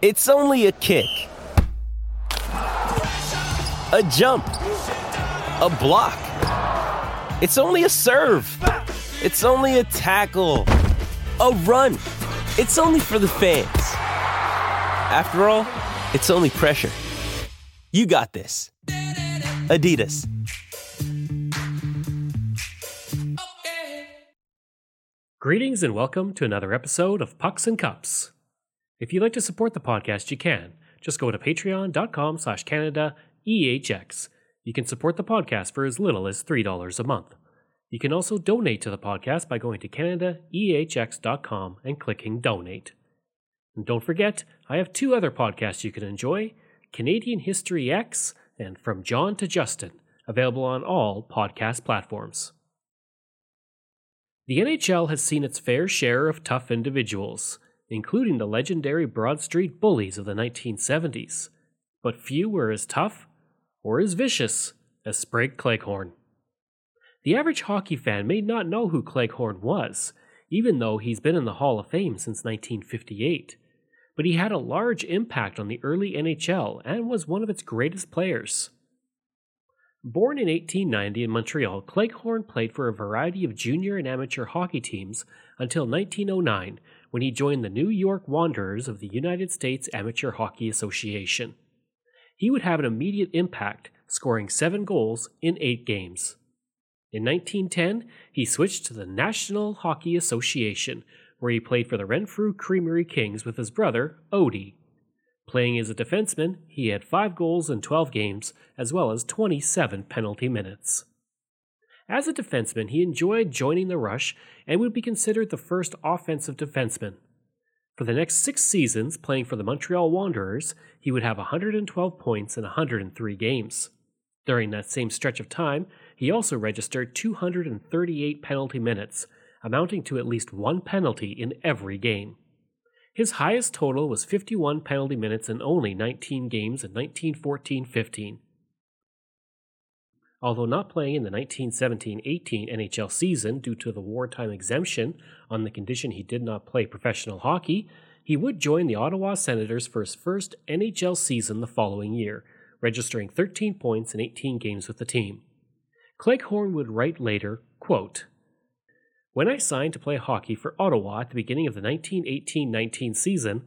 It's only a kick, a jump, a block. It's only a serve. It's only a tackle, a run. It's only for the fans. After all, it's only pressure. You got this. Adidas. Greetings and welcome to another episode of Pucks and Cups. If you'd like to support the podcast, you can. Just go to patreon.com slash Canada EHX. You can support the podcast for as little as $3 a month. You can also donate to the podcast by going to CanadaEHX.com and clicking donate. And don't forget, I have two other podcasts you can enjoy Canadian History X and From John to Justin, available on all podcast platforms. The NHL has seen its fair share of tough individuals, including the legendary Broad Street Bullies of the 1970s, but few were as tough or as vicious as Sprague Cleghorn. The average hockey fan may not know who Cleghorn was, even though he's been in the Hall of Fame since 1958, but he had a large impact on the early NHL and was one of its greatest players. Born in 1890 in Montreal, Cleghorn played for a variety of junior and amateur hockey teams until 1909 when he joined the New York Wanderers of the United States Amateur Hockey Association. He would have an immediate impact, scoring seven goals in eight games. In 1910, he switched to the National Hockey Association, where he played for the Renfrew Creamery Kings with his brother, Odie. Playing as a defenseman, he had 5 goals in 12 games, as well as 27 penalty minutes. As a defenseman, he enjoyed joining the rush and would be considered the first offensive defenseman. For the next six seasons, playing for the Montreal Wanderers, he would have 112 points in 103 games. During that same stretch of time, he also registered 238 penalty minutes, amounting to at least one penalty in every game. His highest total was 51 penalty minutes in only 19 games in 1914 15. Although not playing in the 1917 18 NHL season due to the wartime exemption on the condition he did not play professional hockey, he would join the Ottawa Senators for his first NHL season the following year, registering 13 points in 18 games with the team. Cleghorn would write later, quote, when I signed to play hockey for Ottawa at the beginning of the 1918 19 season,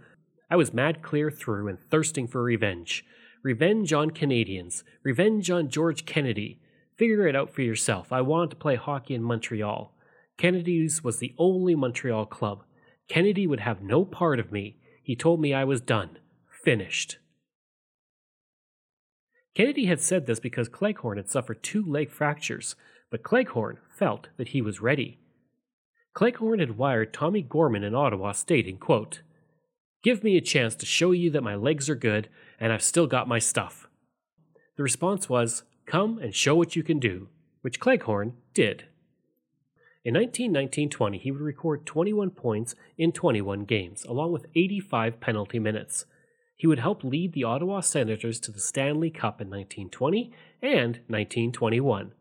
I was mad clear through and thirsting for revenge. Revenge on Canadiens. Revenge on George Kennedy. Figure it out for yourself. I wanted to play hockey in Montreal. Kennedy's was the only Montreal club. Kennedy would have no part of me. He told me I was done. Finished. Kennedy had said this because Cleghorn had suffered two leg fractures, but Cleghorn felt that he was ready. Cleghorn had wired Tommy Gorman in Ottawa stating, quote, Give me a chance to show you that my legs are good and I've still got my stuff. The response was, Come and show what you can do, which Cleghorn did. In 1919-20, he would record 21 points in 21 games, along with 85 penalty minutes. He would help lead the Ottawa Senators to the Stanley Cup in 1920 and 1921.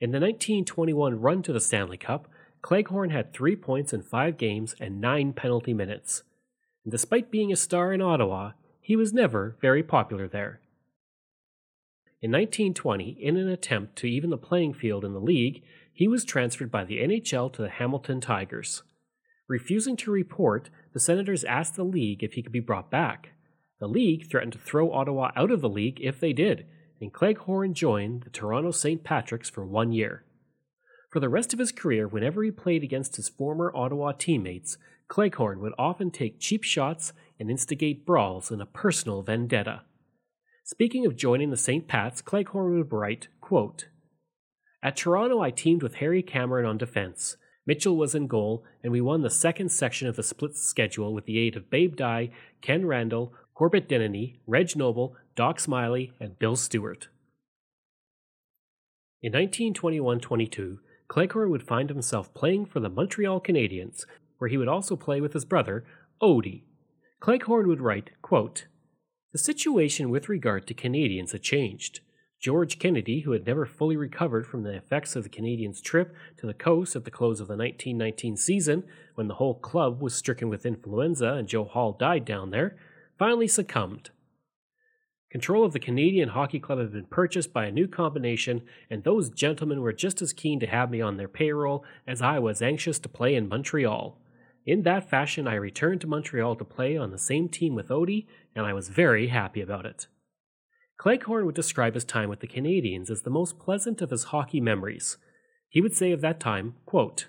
In the 1921 run to the Stanley Cup, Cleghorn had three points in five games and nine penalty minutes. And despite being a star in Ottawa, he was never very popular there. In 1920, in an attempt to even the playing field in the league, he was transferred by the NHL to the Hamilton Tigers. Refusing to report, the Senators asked the league if he could be brought back. The league threatened to throw Ottawa out of the league if they did, and Cleghorn joined the Toronto St. Patrick's for one year. For the rest of his career, whenever he played against his former Ottawa teammates, Cleghorn would often take cheap shots and instigate brawls in a personal vendetta. Speaking of joining the St. Pat's, Cleghorn would write, quote, At Toronto, I teamed with Harry Cameron on defense. Mitchell was in goal, and we won the second section of the split schedule with the aid of Babe Dye, Ken Randall, Corbett Denneny, Reg Noble, Doc Smiley, and Bill Stewart. In 1921 22, Cleghorn would find himself playing for the Montreal Canadiens, where he would also play with his brother, Odie. Cleghorn would write, quote, The situation with regard to Canadiens had changed. George Kennedy, who had never fully recovered from the effects of the Canadiens' trip to the coast at the close of the 1919 season, when the whole club was stricken with influenza and Joe Hall died down there, finally succumbed. Control of the Canadian Hockey Club had been purchased by a new combination, and those gentlemen were just as keen to have me on their payroll as I was anxious to play in Montreal. In that fashion, I returned to Montreal to play on the same team with Odie, and I was very happy about it. Cleghorn would describe his time with the Canadiens as the most pleasant of his hockey memories. He would say of that time, quote,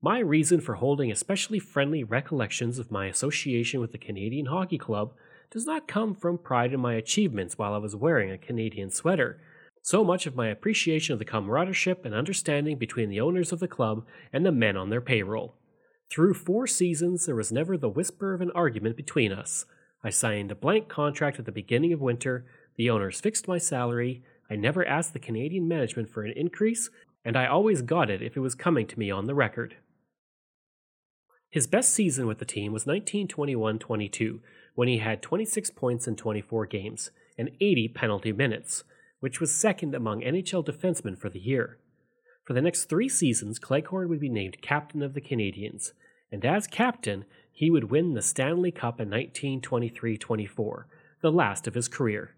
My reason for holding especially friendly recollections of my association with the Canadian Hockey Club does not come from pride in my achievements while I was wearing a Canadian sweater. So much of my appreciation of the camaraderie and understanding between the owners of the club and the men on their payroll. Through four seasons, there was never the whisper of an argument between us. I signed a blank contract at the beginning of winter, the owners fixed my salary, I never asked the Canadian management for an increase, and I always got it if it was coming to me on the record. His best season with the team was 1921 22, when he had 26 points in 24 games and 80 penalty minutes, which was second among NHL defensemen for the year. For the next three seasons, Cleghorn would be named captain of the Canadiens, and as captain, he would win the Stanley Cup in 1923 24, the last of his career.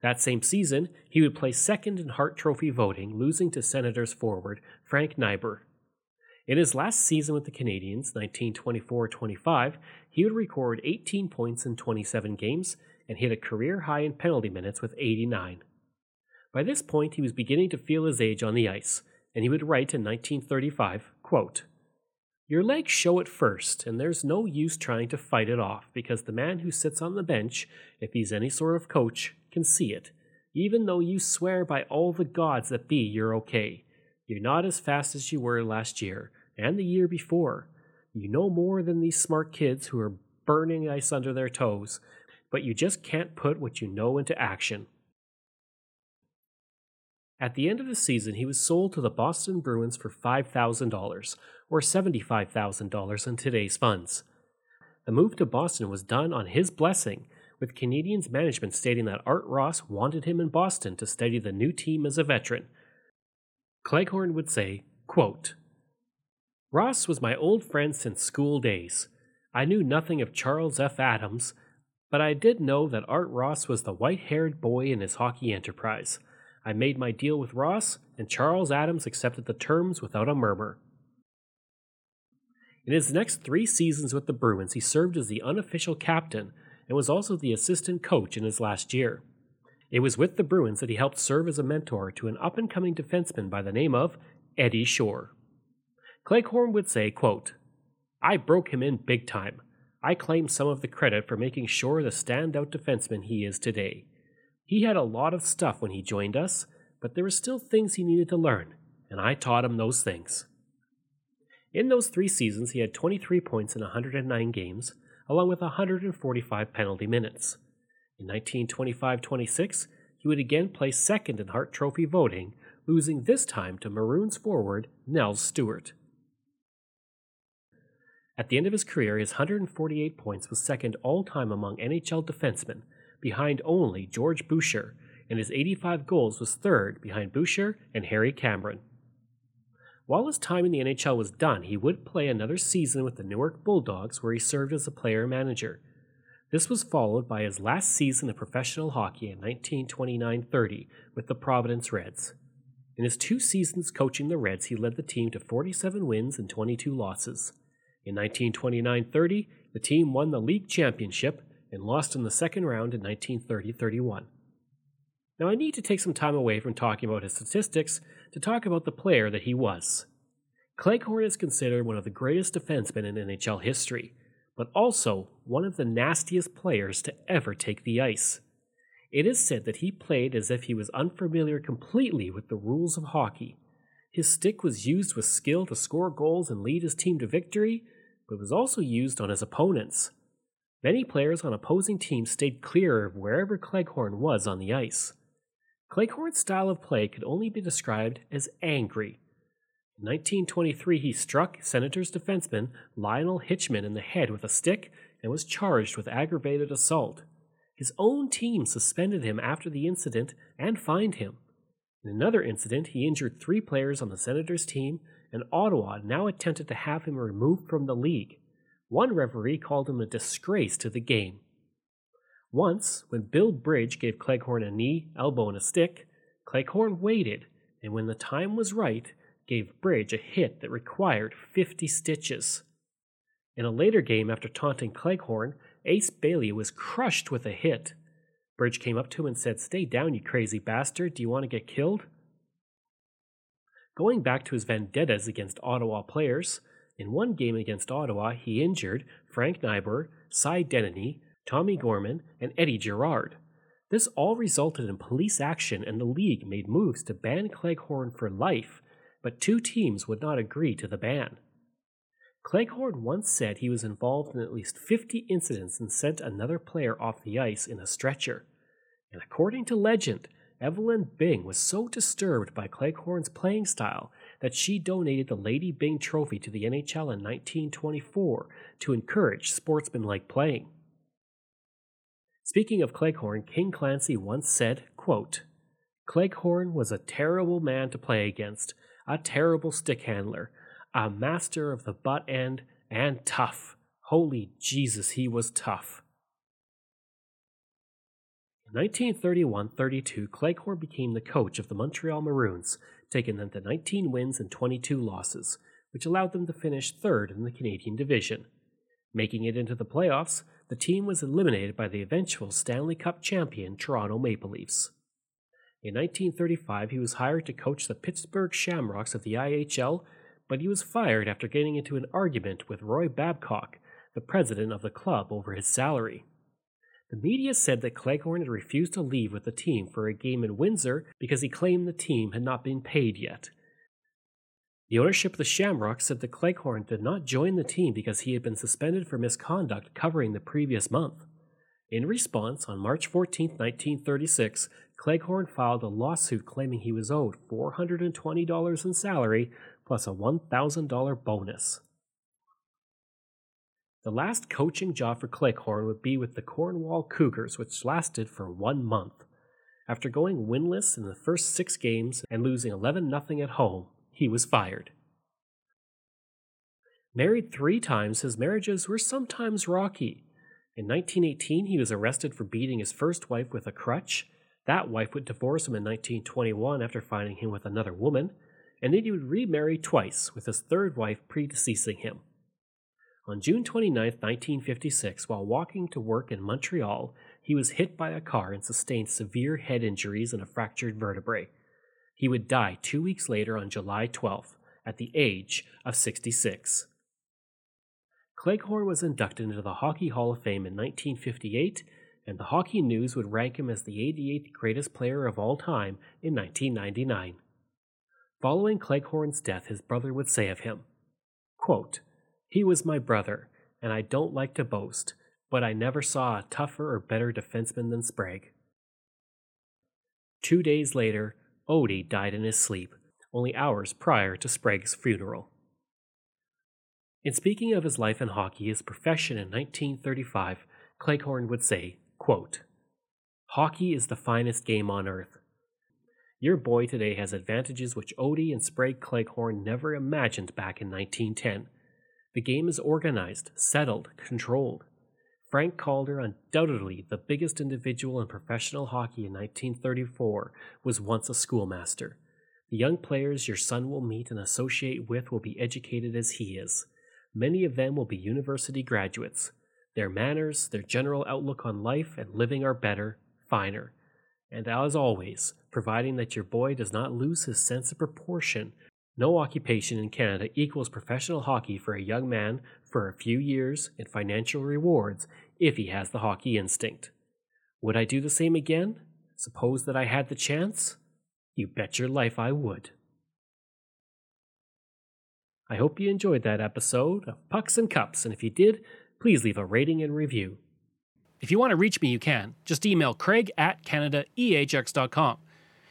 That same season, he would place second in Hart Trophy voting, losing to Senators forward Frank Nighbor. In his last season with the Canadiens, 1924 25, he would record 18 points in 27 games and hit a career high in penalty minutes with 89. By this point, he was beginning to feel his age on the ice, and he would write in 1935 quote, Your legs show it first, and there's no use trying to fight it off because the man who sits on the bench, if he's any sort of coach, can see it. Even though you swear by all the gods that be you're okay. You're not as fast as you were last year and the year before. You know more than these smart kids who are burning ice under their toes, but you just can't put what you know into action. At the end of the season, he was sold to the Boston Bruins for $5,000, or $75,000 in today's funds. The move to Boston was done on his blessing, with Canadiens management stating that Art Ross wanted him in Boston to study the new team as a veteran. Cleghorn would say, quote, Ross was my old friend since school days. I knew nothing of Charles F. Adams, but I did know that Art Ross was the white haired boy in his hockey enterprise. I made my deal with Ross, and Charles Adams accepted the terms without a murmur. In his next three seasons with the Bruins, he served as the unofficial captain and was also the assistant coach in his last year. It was with the Bruins that he helped serve as a mentor to an up and coming defenseman by the name of Eddie Shore. Cleghorn would say, quote, I broke him in big time. I claim some of the credit for making Shore the standout defenseman he is today. He had a lot of stuff when he joined us, but there were still things he needed to learn, and I taught him those things. In those three seasons, he had 23 points in 109 games, along with 145 penalty minutes. In 1925 26, he would again place second in Hart Trophy voting, losing this time to Maroons forward Nels Stewart. At the end of his career, his 148 points was second all time among NHL defensemen, behind only George Boucher, and his 85 goals was third behind Boucher and Harry Cameron. While his time in the NHL was done, he would play another season with the Newark Bulldogs, where he served as a player manager. This was followed by his last season of professional hockey in 1929 30 with the Providence Reds. In his two seasons coaching the Reds, he led the team to 47 wins and 22 losses. In 1929 30, the team won the league championship and lost in the second round in 1930 31. Now, I need to take some time away from talking about his statistics to talk about the player that he was. Cleghorn is considered one of the greatest defensemen in NHL history, but also one of the nastiest players to ever take the ice. It is said that he played as if he was unfamiliar completely with the rules of hockey. His stick was used with skill to score goals and lead his team to victory, but was also used on his opponents. Many players on opposing teams stayed clear of wherever Cleghorn was on the ice. Cleghorn's style of play could only be described as angry. In 1923, he struck Senators defenseman Lionel Hitchman in the head with a stick and was charged with aggravated assault. His own team suspended him after the incident and fined him. In another incident, he injured three players on the Senators team, and Ottawa now attempted to have him removed from the league. One referee called him a disgrace to the game. Once, when Bill Bridge gave Cleghorn a knee, elbow, and a stick, Cleghorn waited, and when the time was right, gave Bridge a hit that required 50 stitches. In a later game, after taunting Cleghorn, Ace Bailey was crushed with a hit. Bridge came up to him and said, Stay down, you crazy bastard. Do you want to get killed? Going back to his vendettas against Ottawa players, in one game against Ottawa, he injured Frank Nighbor, Cy Denneny, Tommy Gorman, and Eddie Gerard. This all resulted in police action, and the league made moves to ban Cleghorn for life, but two teams would not agree to the ban. Cleghorn once said he was involved in at least 50 incidents and sent another player off the ice in a stretcher. And according to legend, Evelyn Byng was so disturbed by Cleghorn's playing style that she donated the Lady Byng Trophy to the NHL in 1924 to encourage sportsmanlike playing. Speaking of Cleghorn, King Clancy once said, quote, Cleghorn was a terrible man to play against, a terrible stick handler, a master of the butt end, and tough. Holy Jesus, he was tough. In 1931 32, Cleghorn became the coach of the Montreal Maroons, taking them to 19 wins and 22 losses, which allowed them to finish third in the Canadian Division. Making it into the playoffs, the team was eliminated by the eventual Stanley Cup champion Toronto Maple Leafs. In 1935, he was hired to coach the Pittsburgh Shamrocks of the IHL, but he was fired after getting into an argument with Roy Babcock, the president of the club, over his salary. The media said that Cleghorn had refused to leave with the team for a game in Windsor because he claimed the team had not been paid yet. The ownership of the Shamrocks said that Cleghorn did not join the team because he had been suspended for misconduct covering the previous month. In response, on March 14, 1936, Cleghorn filed a lawsuit claiming he was owed $420 in salary plus a $1,000 bonus. The last coaching job for Cleghorn would be with the Cornwall Cougars, which lasted for one month. After going winless in the first six games and losing 11 0 at home, he was fired. Married three times, his marriages were sometimes rocky. In 1918, he was arrested for beating his first wife with a crutch. That wife would divorce him in 1921 after finding him with another woman, and then he would remarry twice, with his third wife predeceasing him. On June 29, 1956, while walking to work in Montreal, he was hit by a car and sustained severe head injuries and a fractured vertebrae. He would die two weeks later on July 12th, at the age of 66. Cleghorn was inducted into the Hockey Hall of Fame in 1958, and the Hockey News would rank him as the 88th greatest player of all time in 1999. Following Cleghorn's death, his brother would say of him, quote, He was my brother, and I don't like to boast, but I never saw a tougher or better defenseman than Sprague. Two days later, Odie died in his sleep, only hours prior to Sprague's funeral. In speaking of his life in hockey, his profession in 1935, Cleghorn would say, quote, Hockey is the finest game on earth. Your boy today has advantages which Odie and Sprague Cleghorn never imagined back in 1910. The game is organized, settled, controlled. Frank Calder, undoubtedly the biggest individual in professional hockey in 1934, was once a schoolmaster. The young players your son will meet and associate with will be educated as he is. Many of them will be university graduates. Their manners, their general outlook on life and living are better, finer. And as always, providing that your boy does not lose his sense of proportion no occupation in Canada equals professional hockey for a young man for a few years and financial rewards if he has the hockey instinct. Would I do the same again? Suppose that I had the chance? You bet your life I would. I hope you enjoyed that episode of Pucks and Cups, and if you did, please leave a rating and review. If you want to reach me, you can. Just email craig at canadaehx.com.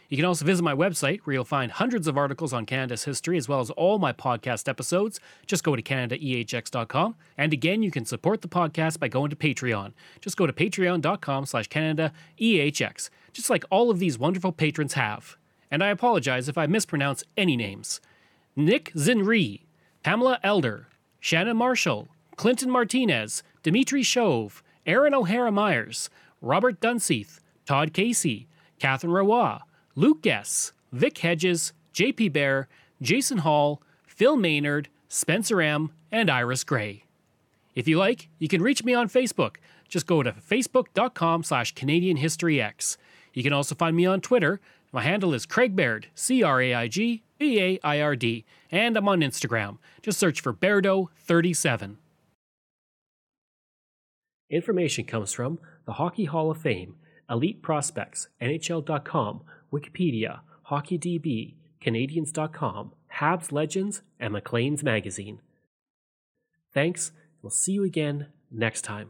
You can also visit my website where you'll find hundreds of articles on Canada's history as well as all my podcast episodes. Just go to canadaehx.com. And again, you can support the podcast by going to Patreon. Just go to patreon.com slash canadaehx, just like all of these wonderful patrons have. And I apologize if I mispronounce any names. Nick Zinri, Pamela Elder, Shannon Marshall, Clinton Martinez, Dimitri Shove, Aaron O'Hara Myers, Robert Dunseith, Todd Casey, Catherine Roy, Luke Guess, Vic Hedges, JP Bear, Jason Hall, Phil Maynard, Spencer M., and Iris Gray. If you like, you can reach me on Facebook. Just go to facebook.com slash Canadian History X. You can also find me on Twitter. My handle is Craig Baird, C R A I G B A I R D, and I'm on Instagram. Just search for Bairdo37. Information comes from the Hockey Hall of Fame, Elite Prospects, NHL.com, Wikipedia, HockeyDB, Canadiens.com, Habs Legends, and Maclean's Magazine. Thanks. We'll see you again next time.